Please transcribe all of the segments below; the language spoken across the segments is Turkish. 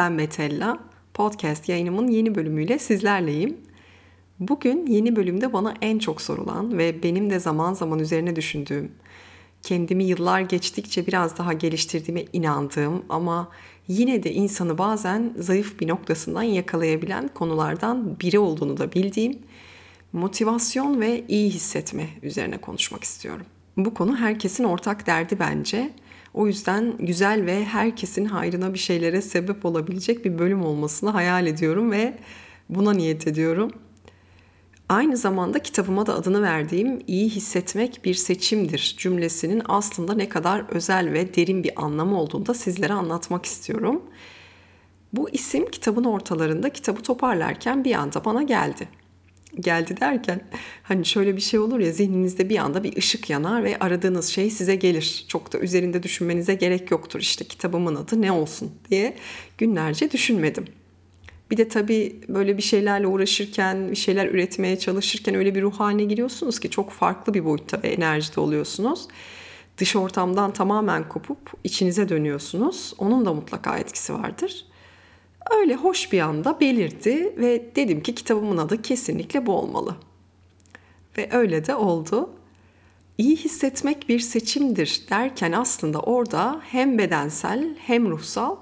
Ben Metella. Podcast yayınımın yeni bölümüyle sizlerleyim. Bugün yeni bölümde bana en çok sorulan ve benim de zaman zaman üzerine düşündüğüm, kendimi yıllar geçtikçe biraz daha geliştirdiğime inandığım ama yine de insanı bazen zayıf bir noktasından yakalayabilen konulardan biri olduğunu da bildiğim motivasyon ve iyi hissetme üzerine konuşmak istiyorum. Bu konu herkesin ortak derdi bence. O yüzden güzel ve herkesin hayrına bir şeylere sebep olabilecek bir bölüm olmasını hayal ediyorum ve buna niyet ediyorum. Aynı zamanda kitabıma da adını verdiğim iyi hissetmek bir seçimdir cümlesinin aslında ne kadar özel ve derin bir anlamı olduğunu da sizlere anlatmak istiyorum. Bu isim kitabın ortalarında kitabı toparlarken bir anda bana geldi geldi derken hani şöyle bir şey olur ya zihninizde bir anda bir ışık yanar ve aradığınız şey size gelir. Çok da üzerinde düşünmenize gerek yoktur işte kitabımın adı ne olsun diye günlerce düşünmedim. Bir de tabii böyle bir şeylerle uğraşırken, bir şeyler üretmeye çalışırken öyle bir ruh haline giriyorsunuz ki çok farklı bir boyutta ve enerjide oluyorsunuz. Dış ortamdan tamamen kopup içinize dönüyorsunuz. Onun da mutlaka etkisi vardır. Öyle hoş bir anda belirdi ve dedim ki kitabımın adı kesinlikle bu olmalı. Ve öyle de oldu. İyi hissetmek bir seçimdir derken aslında orada hem bedensel hem ruhsal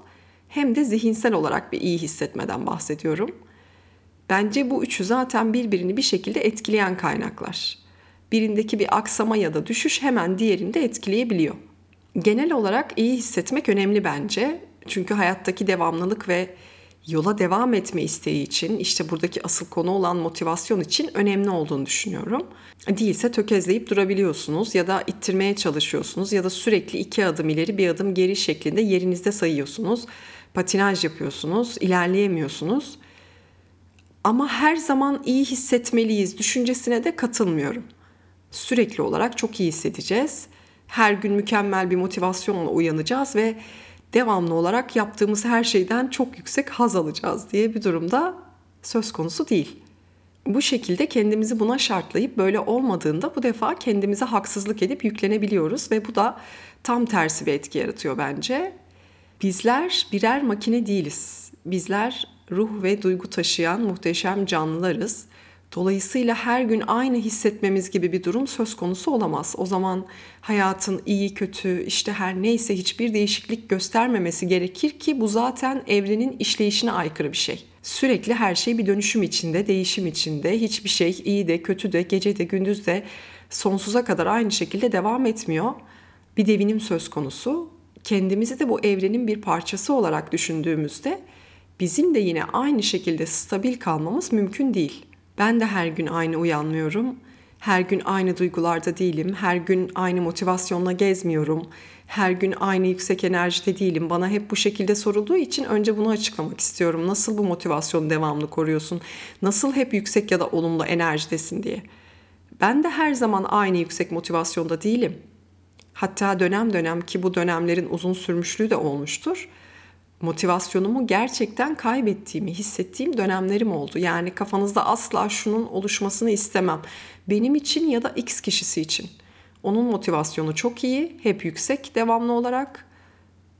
hem de zihinsel olarak bir iyi hissetmeden bahsediyorum. Bence bu üçü zaten birbirini bir şekilde etkileyen kaynaklar. Birindeki bir aksama ya da düşüş hemen diğerinde etkileyebiliyor. Genel olarak iyi hissetmek önemli bence. Çünkü hayattaki devamlılık ve yola devam etme isteği için işte buradaki asıl konu olan motivasyon için önemli olduğunu düşünüyorum. Değilse tökezleyip durabiliyorsunuz ya da ittirmeye çalışıyorsunuz ya da sürekli iki adım ileri bir adım geri şeklinde yerinizde sayıyorsunuz. Patinaj yapıyorsunuz, ilerleyemiyorsunuz. Ama her zaman iyi hissetmeliyiz düşüncesine de katılmıyorum. Sürekli olarak çok iyi hissedeceğiz. Her gün mükemmel bir motivasyonla uyanacağız ve devamlı olarak yaptığımız her şeyden çok yüksek haz alacağız diye bir durumda söz konusu değil. Bu şekilde kendimizi buna şartlayıp böyle olmadığında bu defa kendimize haksızlık edip yüklenebiliyoruz ve bu da tam tersi bir etki yaratıyor bence. Bizler birer makine değiliz. Bizler ruh ve duygu taşıyan muhteşem canlılarız. Dolayısıyla her gün aynı hissetmemiz gibi bir durum söz konusu olamaz. O zaman hayatın iyi kötü işte her neyse hiçbir değişiklik göstermemesi gerekir ki bu zaten evrenin işleyişine aykırı bir şey. Sürekli her şey bir dönüşüm içinde, değişim içinde. Hiçbir şey iyi de kötü de gece de gündüz de sonsuza kadar aynı şekilde devam etmiyor. Bir devinim söz konusu. Kendimizi de bu evrenin bir parçası olarak düşündüğümüzde bizim de yine aynı şekilde stabil kalmamız mümkün değil. Ben de her gün aynı uyanmıyorum. Her gün aynı duygularda değilim. Her gün aynı motivasyonla gezmiyorum. Her gün aynı yüksek enerjide değilim. Bana hep bu şekilde sorulduğu için önce bunu açıklamak istiyorum. Nasıl bu motivasyonu devamlı koruyorsun? Nasıl hep yüksek ya da olumlu enerjidesin diye. Ben de her zaman aynı yüksek motivasyonda değilim. Hatta dönem dönem ki bu dönemlerin uzun sürmüşlüğü de olmuştur motivasyonumu gerçekten kaybettiğimi hissettiğim dönemlerim oldu. Yani kafanızda asla şunun oluşmasını istemem. Benim için ya da X kişisi için. Onun motivasyonu çok iyi, hep yüksek devamlı olarak.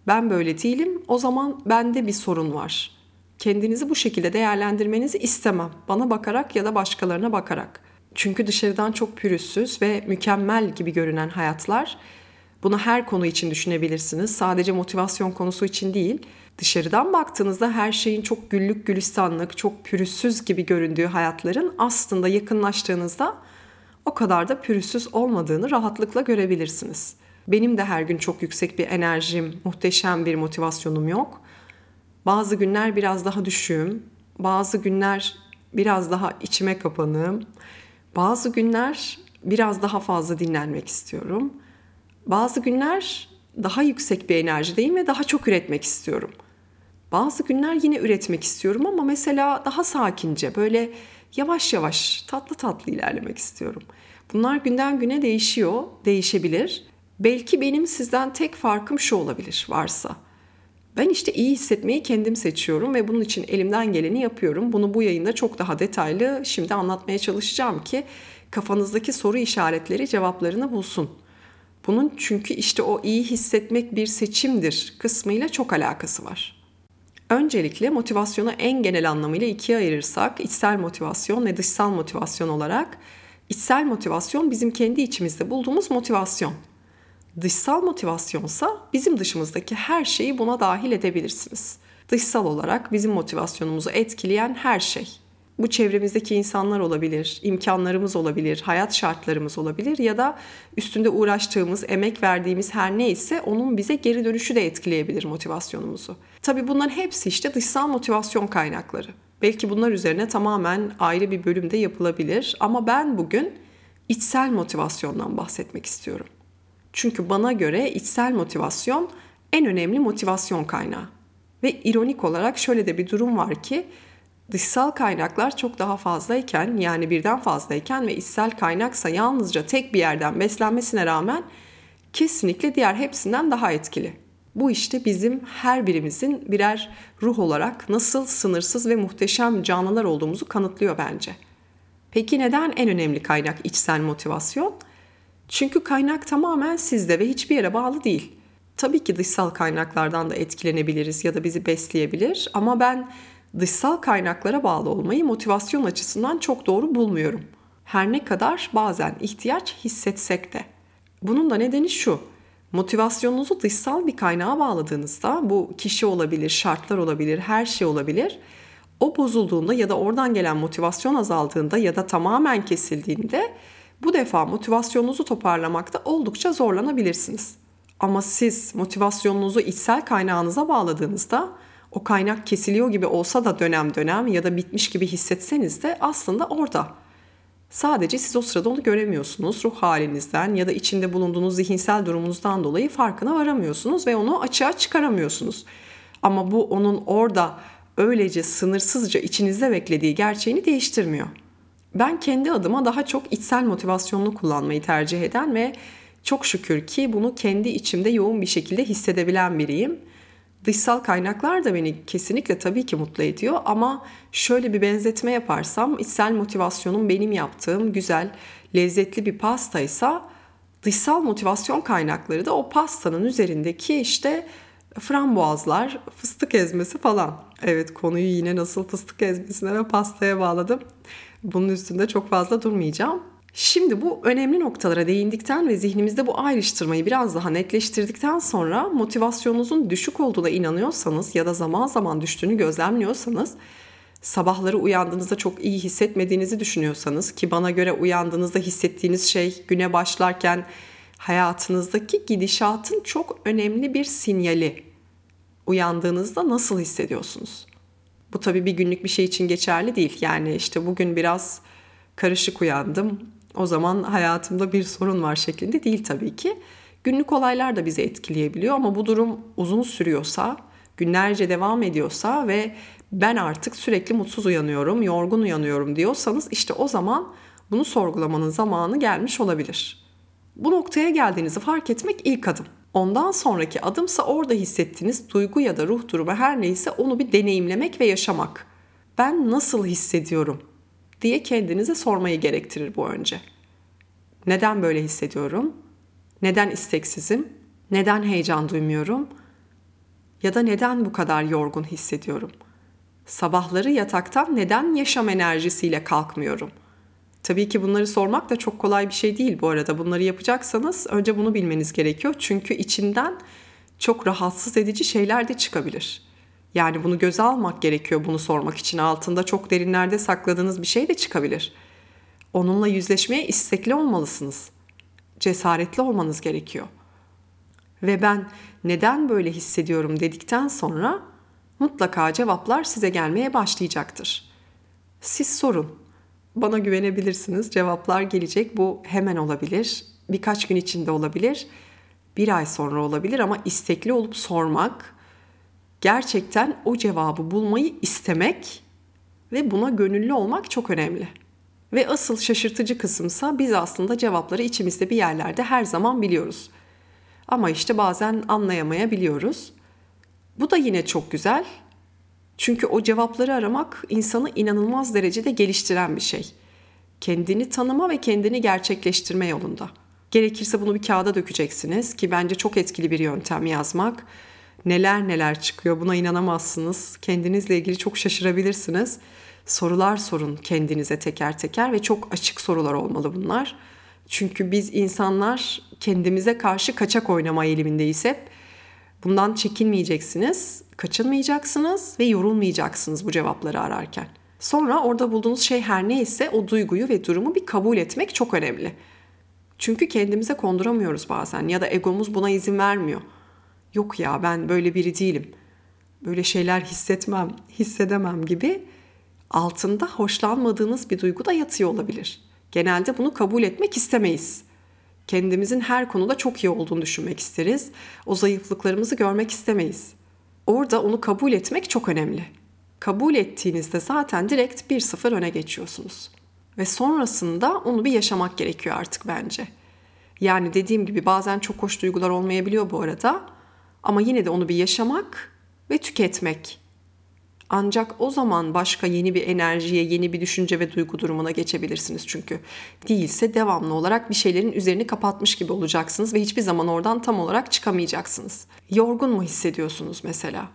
Ben böyle değilim. O zaman bende bir sorun var. Kendinizi bu şekilde değerlendirmenizi istemem. Bana bakarak ya da başkalarına bakarak. Çünkü dışarıdan çok pürüzsüz ve mükemmel gibi görünen hayatlar bunu her konu için düşünebilirsiniz. Sadece motivasyon konusu için değil. Dışarıdan baktığınızda her şeyin çok güllük gülistanlık, çok pürüzsüz gibi göründüğü hayatların aslında yakınlaştığınızda o kadar da pürüzsüz olmadığını rahatlıkla görebilirsiniz. Benim de her gün çok yüksek bir enerjim, muhteşem bir motivasyonum yok. Bazı günler biraz daha düşüğüm, bazı günler biraz daha içime kapanığım, bazı günler biraz daha fazla dinlenmek istiyorum. Bazı günler daha yüksek bir enerjideyim ve daha çok üretmek istiyorum.'' Bazı günler yine üretmek istiyorum ama mesela daha sakince böyle yavaş yavaş tatlı tatlı ilerlemek istiyorum. Bunlar günden güne değişiyor, değişebilir. Belki benim sizden tek farkım şu olabilir varsa. Ben işte iyi hissetmeyi kendim seçiyorum ve bunun için elimden geleni yapıyorum. Bunu bu yayında çok daha detaylı şimdi anlatmaya çalışacağım ki kafanızdaki soru işaretleri cevaplarını bulsun. Bunun çünkü işte o iyi hissetmek bir seçimdir kısmıyla çok alakası var. Öncelikle motivasyonu en genel anlamıyla ikiye ayırırsak içsel motivasyon ve dışsal motivasyon olarak içsel motivasyon bizim kendi içimizde bulduğumuz motivasyon. Dışsal motivasyonsa bizim dışımızdaki her şeyi buna dahil edebilirsiniz. Dışsal olarak bizim motivasyonumuzu etkileyen her şey. Bu çevremizdeki insanlar olabilir, imkanlarımız olabilir, hayat şartlarımız olabilir ya da üstünde uğraştığımız, emek verdiğimiz her neyse onun bize geri dönüşü de etkileyebilir motivasyonumuzu. Tabii bunların hepsi işte dışsal motivasyon kaynakları. Belki bunlar üzerine tamamen ayrı bir bölümde yapılabilir ama ben bugün içsel motivasyondan bahsetmek istiyorum. Çünkü bana göre içsel motivasyon en önemli motivasyon kaynağı. Ve ironik olarak şöyle de bir durum var ki dışsal kaynaklar çok daha fazlayken yani birden fazlayken ve içsel kaynaksa yalnızca tek bir yerden beslenmesine rağmen kesinlikle diğer hepsinden daha etkili. Bu işte bizim her birimizin birer ruh olarak nasıl sınırsız ve muhteşem canlılar olduğumuzu kanıtlıyor bence. Peki neden en önemli kaynak içsel motivasyon? Çünkü kaynak tamamen sizde ve hiçbir yere bağlı değil. Tabii ki dışsal kaynaklardan da etkilenebiliriz ya da bizi besleyebilir ama ben dışsal kaynaklara bağlı olmayı motivasyon açısından çok doğru bulmuyorum. Her ne kadar bazen ihtiyaç hissetsek de. Bunun da nedeni şu. Motivasyonunuzu dışsal bir kaynağa bağladığınızda bu kişi olabilir, şartlar olabilir, her şey olabilir. O bozulduğunda ya da oradan gelen motivasyon azaldığında ya da tamamen kesildiğinde bu defa motivasyonunuzu toparlamakta oldukça zorlanabilirsiniz. Ama siz motivasyonunuzu içsel kaynağınıza bağladığınızda o kaynak kesiliyor gibi olsa da dönem dönem ya da bitmiş gibi hissetseniz de aslında orada. Sadece siz o sırada onu göremiyorsunuz ruh halinizden ya da içinde bulunduğunuz zihinsel durumunuzdan dolayı farkına varamıyorsunuz ve onu açığa çıkaramıyorsunuz. Ama bu onun orada öylece sınırsızca içinizde beklediği gerçeğini değiştirmiyor. Ben kendi adıma daha çok içsel motivasyonunu kullanmayı tercih eden ve çok şükür ki bunu kendi içimde yoğun bir şekilde hissedebilen biriyim. Dışsal kaynaklar da beni kesinlikle tabii ki mutlu ediyor ama şöyle bir benzetme yaparsam içsel motivasyonum benim yaptığım güzel, lezzetli bir pastaysa dışsal motivasyon kaynakları da o pastanın üzerindeki işte frambuazlar, fıstık ezmesi falan. Evet konuyu yine nasıl fıstık ezmesine ve pastaya bağladım. Bunun üstünde çok fazla durmayacağım. Şimdi bu önemli noktalara değindikten ve zihnimizde bu ayrıştırmayı biraz daha netleştirdikten sonra motivasyonunuzun düşük olduğuna inanıyorsanız ya da zaman zaman düştüğünü gözlemliyorsanız sabahları uyandığınızda çok iyi hissetmediğinizi düşünüyorsanız ki bana göre uyandığınızda hissettiğiniz şey güne başlarken hayatınızdaki gidişatın çok önemli bir sinyali. Uyandığınızda nasıl hissediyorsunuz? Bu tabii bir günlük bir şey için geçerli değil. Yani işte bugün biraz karışık uyandım o zaman hayatımda bir sorun var şeklinde değil tabii ki. Günlük olaylar da bizi etkileyebiliyor ama bu durum uzun sürüyorsa, günlerce devam ediyorsa ve ben artık sürekli mutsuz uyanıyorum, yorgun uyanıyorum diyorsanız işte o zaman bunu sorgulamanın zamanı gelmiş olabilir. Bu noktaya geldiğinizi fark etmek ilk adım. Ondan sonraki adımsa orada hissettiğiniz duygu ya da ruh durumu her neyse onu bir deneyimlemek ve yaşamak. Ben nasıl hissediyorum? diye kendinize sormayı gerektirir bu önce. Neden böyle hissediyorum? Neden isteksizim? Neden heyecan duymuyorum? Ya da neden bu kadar yorgun hissediyorum? Sabahları yataktan neden yaşam enerjisiyle kalkmıyorum? Tabii ki bunları sormak da çok kolay bir şey değil bu arada. Bunları yapacaksanız önce bunu bilmeniz gerekiyor. Çünkü içinden çok rahatsız edici şeyler de çıkabilir. Yani bunu göze almak gerekiyor bunu sormak için. Altında çok derinlerde sakladığınız bir şey de çıkabilir. Onunla yüzleşmeye istekli olmalısınız. Cesaretli olmanız gerekiyor. Ve ben neden böyle hissediyorum dedikten sonra mutlaka cevaplar size gelmeye başlayacaktır. Siz sorun. Bana güvenebilirsiniz. Cevaplar gelecek. Bu hemen olabilir. Birkaç gün içinde olabilir. Bir ay sonra olabilir ama istekli olup sormak gerçekten o cevabı bulmayı istemek ve buna gönüllü olmak çok önemli. Ve asıl şaşırtıcı kısımsa biz aslında cevapları içimizde bir yerlerde her zaman biliyoruz. Ama işte bazen anlayamayabiliyoruz. Bu da yine çok güzel. Çünkü o cevapları aramak insanı inanılmaz derecede geliştiren bir şey. Kendini tanıma ve kendini gerçekleştirme yolunda. Gerekirse bunu bir kağıda dökeceksiniz ki bence çok etkili bir yöntem yazmak neler neler çıkıyor buna inanamazsınız. Kendinizle ilgili çok şaşırabilirsiniz. Sorular sorun kendinize teker teker ve çok açık sorular olmalı bunlar. Çünkü biz insanlar kendimize karşı kaçak oynama eğilimindeyiz hep. Bundan çekinmeyeceksiniz, kaçınmayacaksınız ve yorulmayacaksınız bu cevapları ararken. Sonra orada bulduğunuz şey her neyse o duyguyu ve durumu bir kabul etmek çok önemli. Çünkü kendimize konduramıyoruz bazen ya da egomuz buna izin vermiyor. Yok ya ben böyle biri değilim. Böyle şeyler hissetmem, hissedemem gibi altında hoşlanmadığınız bir duygu da yatıyor olabilir. Genelde bunu kabul etmek istemeyiz. Kendimizin her konuda çok iyi olduğunu düşünmek isteriz. O zayıflıklarımızı görmek istemeyiz. Orada onu kabul etmek çok önemli. Kabul ettiğinizde zaten direkt 1-0 öne geçiyorsunuz. Ve sonrasında onu bir yaşamak gerekiyor artık bence. Yani dediğim gibi bazen çok hoş duygular olmayabiliyor bu arada. Ama yine de onu bir yaşamak ve tüketmek. Ancak o zaman başka yeni bir enerjiye, yeni bir düşünce ve duygu durumuna geçebilirsiniz çünkü. Değilse devamlı olarak bir şeylerin üzerini kapatmış gibi olacaksınız ve hiçbir zaman oradan tam olarak çıkamayacaksınız. Yorgun mu hissediyorsunuz mesela?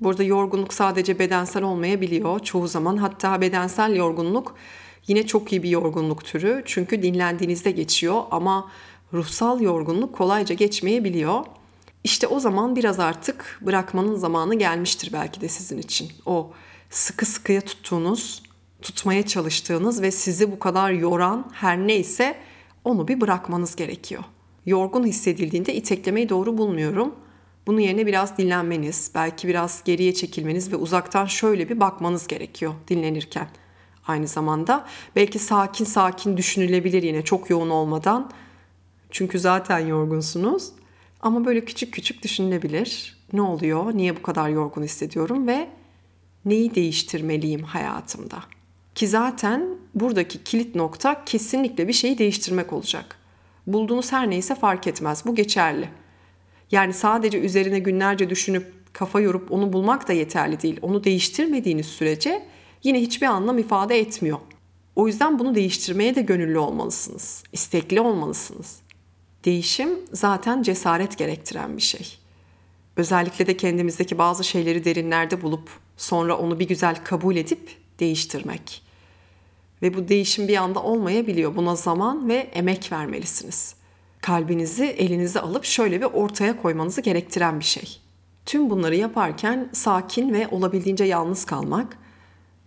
Burada yorgunluk sadece bedensel olmayabiliyor çoğu zaman. Hatta bedensel yorgunluk yine çok iyi bir yorgunluk türü. Çünkü dinlendiğinizde geçiyor ama ruhsal yorgunluk kolayca geçmeyebiliyor. İşte o zaman biraz artık bırakmanın zamanı gelmiştir belki de sizin için. O sıkı sıkıya tuttuğunuz, tutmaya çalıştığınız ve sizi bu kadar yoran her neyse onu bir bırakmanız gerekiyor. Yorgun hissedildiğinde iteklemeyi doğru bulmuyorum. Bunun yerine biraz dinlenmeniz, belki biraz geriye çekilmeniz ve uzaktan şöyle bir bakmanız gerekiyor dinlenirken. Aynı zamanda belki sakin sakin düşünülebilir yine çok yoğun olmadan. Çünkü zaten yorgunsunuz. Ama böyle küçük küçük düşünülebilir. Ne oluyor? Niye bu kadar yorgun hissediyorum ve neyi değiştirmeliyim hayatımda? Ki zaten buradaki kilit nokta kesinlikle bir şeyi değiştirmek olacak. Bulduğunuz her neyse fark etmez. Bu geçerli. Yani sadece üzerine günlerce düşünüp kafa yorup onu bulmak da yeterli değil. Onu değiştirmediğiniz sürece yine hiçbir anlam ifade etmiyor. O yüzden bunu değiştirmeye de gönüllü olmalısınız. İstekli olmalısınız. Değişim zaten cesaret gerektiren bir şey. Özellikle de kendimizdeki bazı şeyleri derinlerde bulup sonra onu bir güzel kabul edip değiştirmek. Ve bu değişim bir anda olmayabiliyor. Buna zaman ve emek vermelisiniz. Kalbinizi elinize alıp şöyle bir ortaya koymanızı gerektiren bir şey. Tüm bunları yaparken sakin ve olabildiğince yalnız kalmak,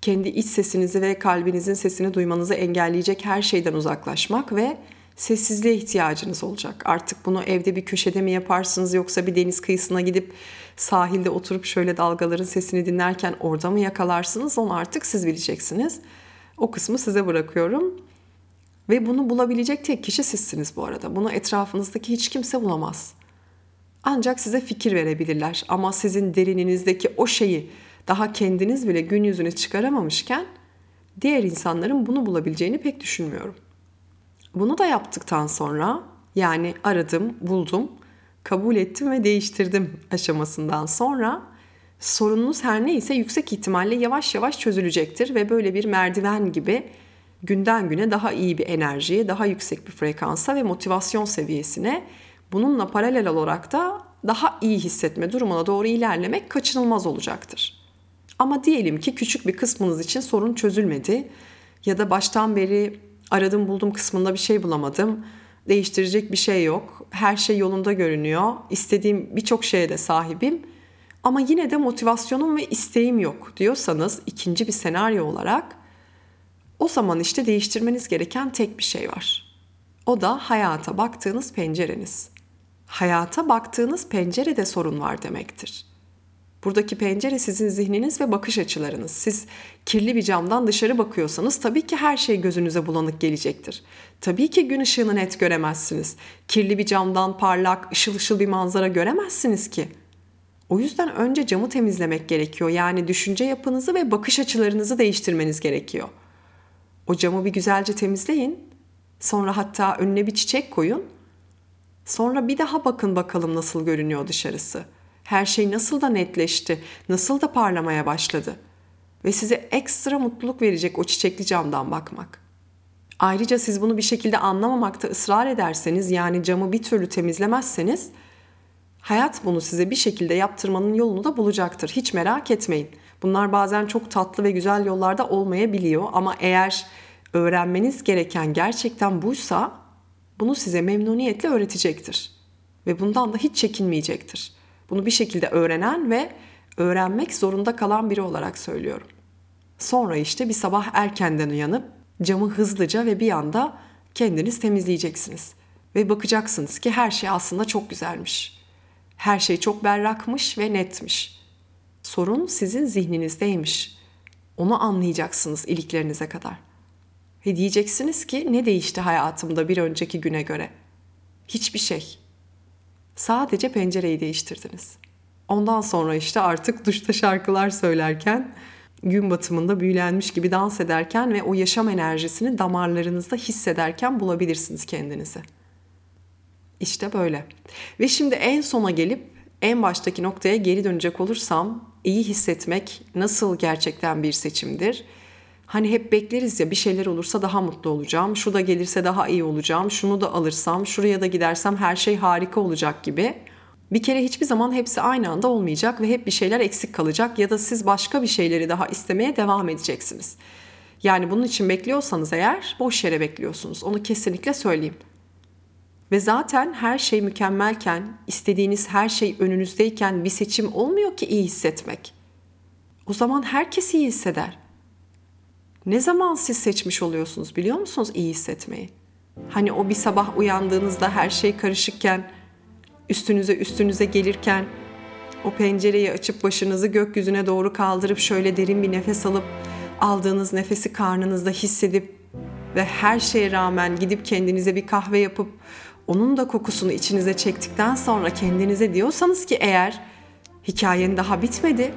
kendi iç sesinizi ve kalbinizin sesini duymanızı engelleyecek her şeyden uzaklaşmak ve sessizliğe ihtiyacınız olacak. Artık bunu evde bir köşede mi yaparsınız yoksa bir deniz kıyısına gidip sahilde oturup şöyle dalgaların sesini dinlerken orada mı yakalarsınız onu artık siz bileceksiniz. O kısmı size bırakıyorum. Ve bunu bulabilecek tek kişi sizsiniz bu arada. Bunu etrafınızdaki hiç kimse bulamaz. Ancak size fikir verebilirler ama sizin derininizdeki o şeyi daha kendiniz bile gün yüzüne çıkaramamışken diğer insanların bunu bulabileceğini pek düşünmüyorum. Bunu da yaptıktan sonra yani aradım, buldum, kabul ettim ve değiştirdim aşamasından sonra sorununuz her neyse yüksek ihtimalle yavaş yavaş çözülecektir ve böyle bir merdiven gibi günden güne daha iyi bir enerjiye, daha yüksek bir frekansa ve motivasyon seviyesine bununla paralel olarak da daha iyi hissetme durumuna doğru ilerlemek kaçınılmaz olacaktır. Ama diyelim ki küçük bir kısmınız için sorun çözülmedi ya da baştan beri aradım buldum kısmında bir şey bulamadım. Değiştirecek bir şey yok. Her şey yolunda görünüyor. İstediğim birçok şeye de sahibim. Ama yine de motivasyonum ve isteğim yok diyorsanız ikinci bir senaryo olarak o zaman işte değiştirmeniz gereken tek bir şey var. O da hayata baktığınız pencereniz. Hayata baktığınız pencerede sorun var demektir. Buradaki pencere sizin zihniniz ve bakış açılarınız. Siz kirli bir camdan dışarı bakıyorsanız tabii ki her şey gözünüze bulanık gelecektir. Tabii ki gün ışığını net göremezsiniz. Kirli bir camdan parlak, ışıl ışıl bir manzara göremezsiniz ki. O yüzden önce camı temizlemek gerekiyor. Yani düşünce yapınızı ve bakış açılarınızı değiştirmeniz gerekiyor. O camı bir güzelce temizleyin. Sonra hatta önüne bir çiçek koyun. Sonra bir daha bakın bakalım nasıl görünüyor dışarısı. Her şey nasıl da netleşti, nasıl da parlamaya başladı. Ve size ekstra mutluluk verecek o çiçekli camdan bakmak. Ayrıca siz bunu bir şekilde anlamamakta ısrar ederseniz yani camı bir türlü temizlemezseniz Hayat bunu size bir şekilde yaptırmanın yolunu da bulacaktır. Hiç merak etmeyin. Bunlar bazen çok tatlı ve güzel yollarda olmayabiliyor ama eğer öğrenmeniz gereken gerçekten buysa bunu size memnuniyetle öğretecektir. Ve bundan da hiç çekinmeyecektir. Bunu bir şekilde öğrenen ve öğrenmek zorunda kalan biri olarak söylüyorum. Sonra işte bir sabah erkenden uyanıp camı hızlıca ve bir anda kendiniz temizleyeceksiniz. Ve bakacaksınız ki her şey aslında çok güzelmiş. Her şey çok berrakmış ve netmiş. Sorun sizin zihninizdeymiş. Onu anlayacaksınız iliklerinize kadar. Ve diyeceksiniz ki ne değişti hayatımda bir önceki güne göre? Hiçbir şey. Sadece pencereyi değiştirdiniz. Ondan sonra işte artık duşta şarkılar söylerken, gün batımında büyülenmiş gibi dans ederken ve o yaşam enerjisini damarlarınızda hissederken bulabilirsiniz kendinizi. İşte böyle. Ve şimdi en sona gelip en baştaki noktaya geri dönecek olursam iyi hissetmek nasıl gerçekten bir seçimdir? Hani hep bekleriz ya bir şeyler olursa daha mutlu olacağım, şu da gelirse daha iyi olacağım, şunu da alırsam, şuraya da gidersem her şey harika olacak gibi. Bir kere hiçbir zaman hepsi aynı anda olmayacak ve hep bir şeyler eksik kalacak ya da siz başka bir şeyleri daha istemeye devam edeceksiniz. Yani bunun için bekliyorsanız eğer boş yere bekliyorsunuz. Onu kesinlikle söyleyeyim. Ve zaten her şey mükemmelken, istediğiniz her şey önünüzdeyken bir seçim olmuyor ki iyi hissetmek. O zaman herkes iyi hisseder. Ne zaman siz seçmiş oluyorsunuz biliyor musunuz iyi hissetmeyi? Hani o bir sabah uyandığınızda her şey karışıkken, üstünüze üstünüze gelirken, o pencereyi açıp başınızı gökyüzüne doğru kaldırıp şöyle derin bir nefes alıp aldığınız nefesi karnınızda hissedip ve her şeye rağmen gidip kendinize bir kahve yapıp onun da kokusunu içinize çektikten sonra kendinize diyorsanız ki eğer hikayen daha bitmedi,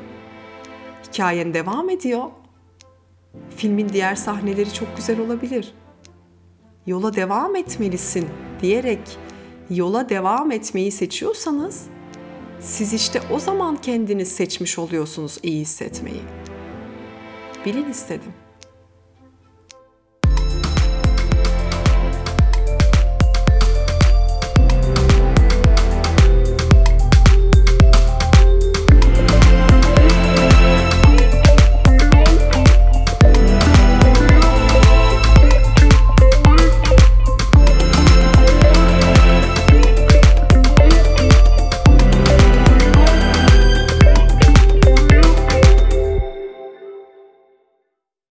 hikayen devam ediyor. Filmin diğer sahneleri çok güzel olabilir. Yola devam etmelisin diyerek yola devam etmeyi seçiyorsanız siz işte o zaman kendiniz seçmiş oluyorsunuz iyi hissetmeyi. Bilin istedim.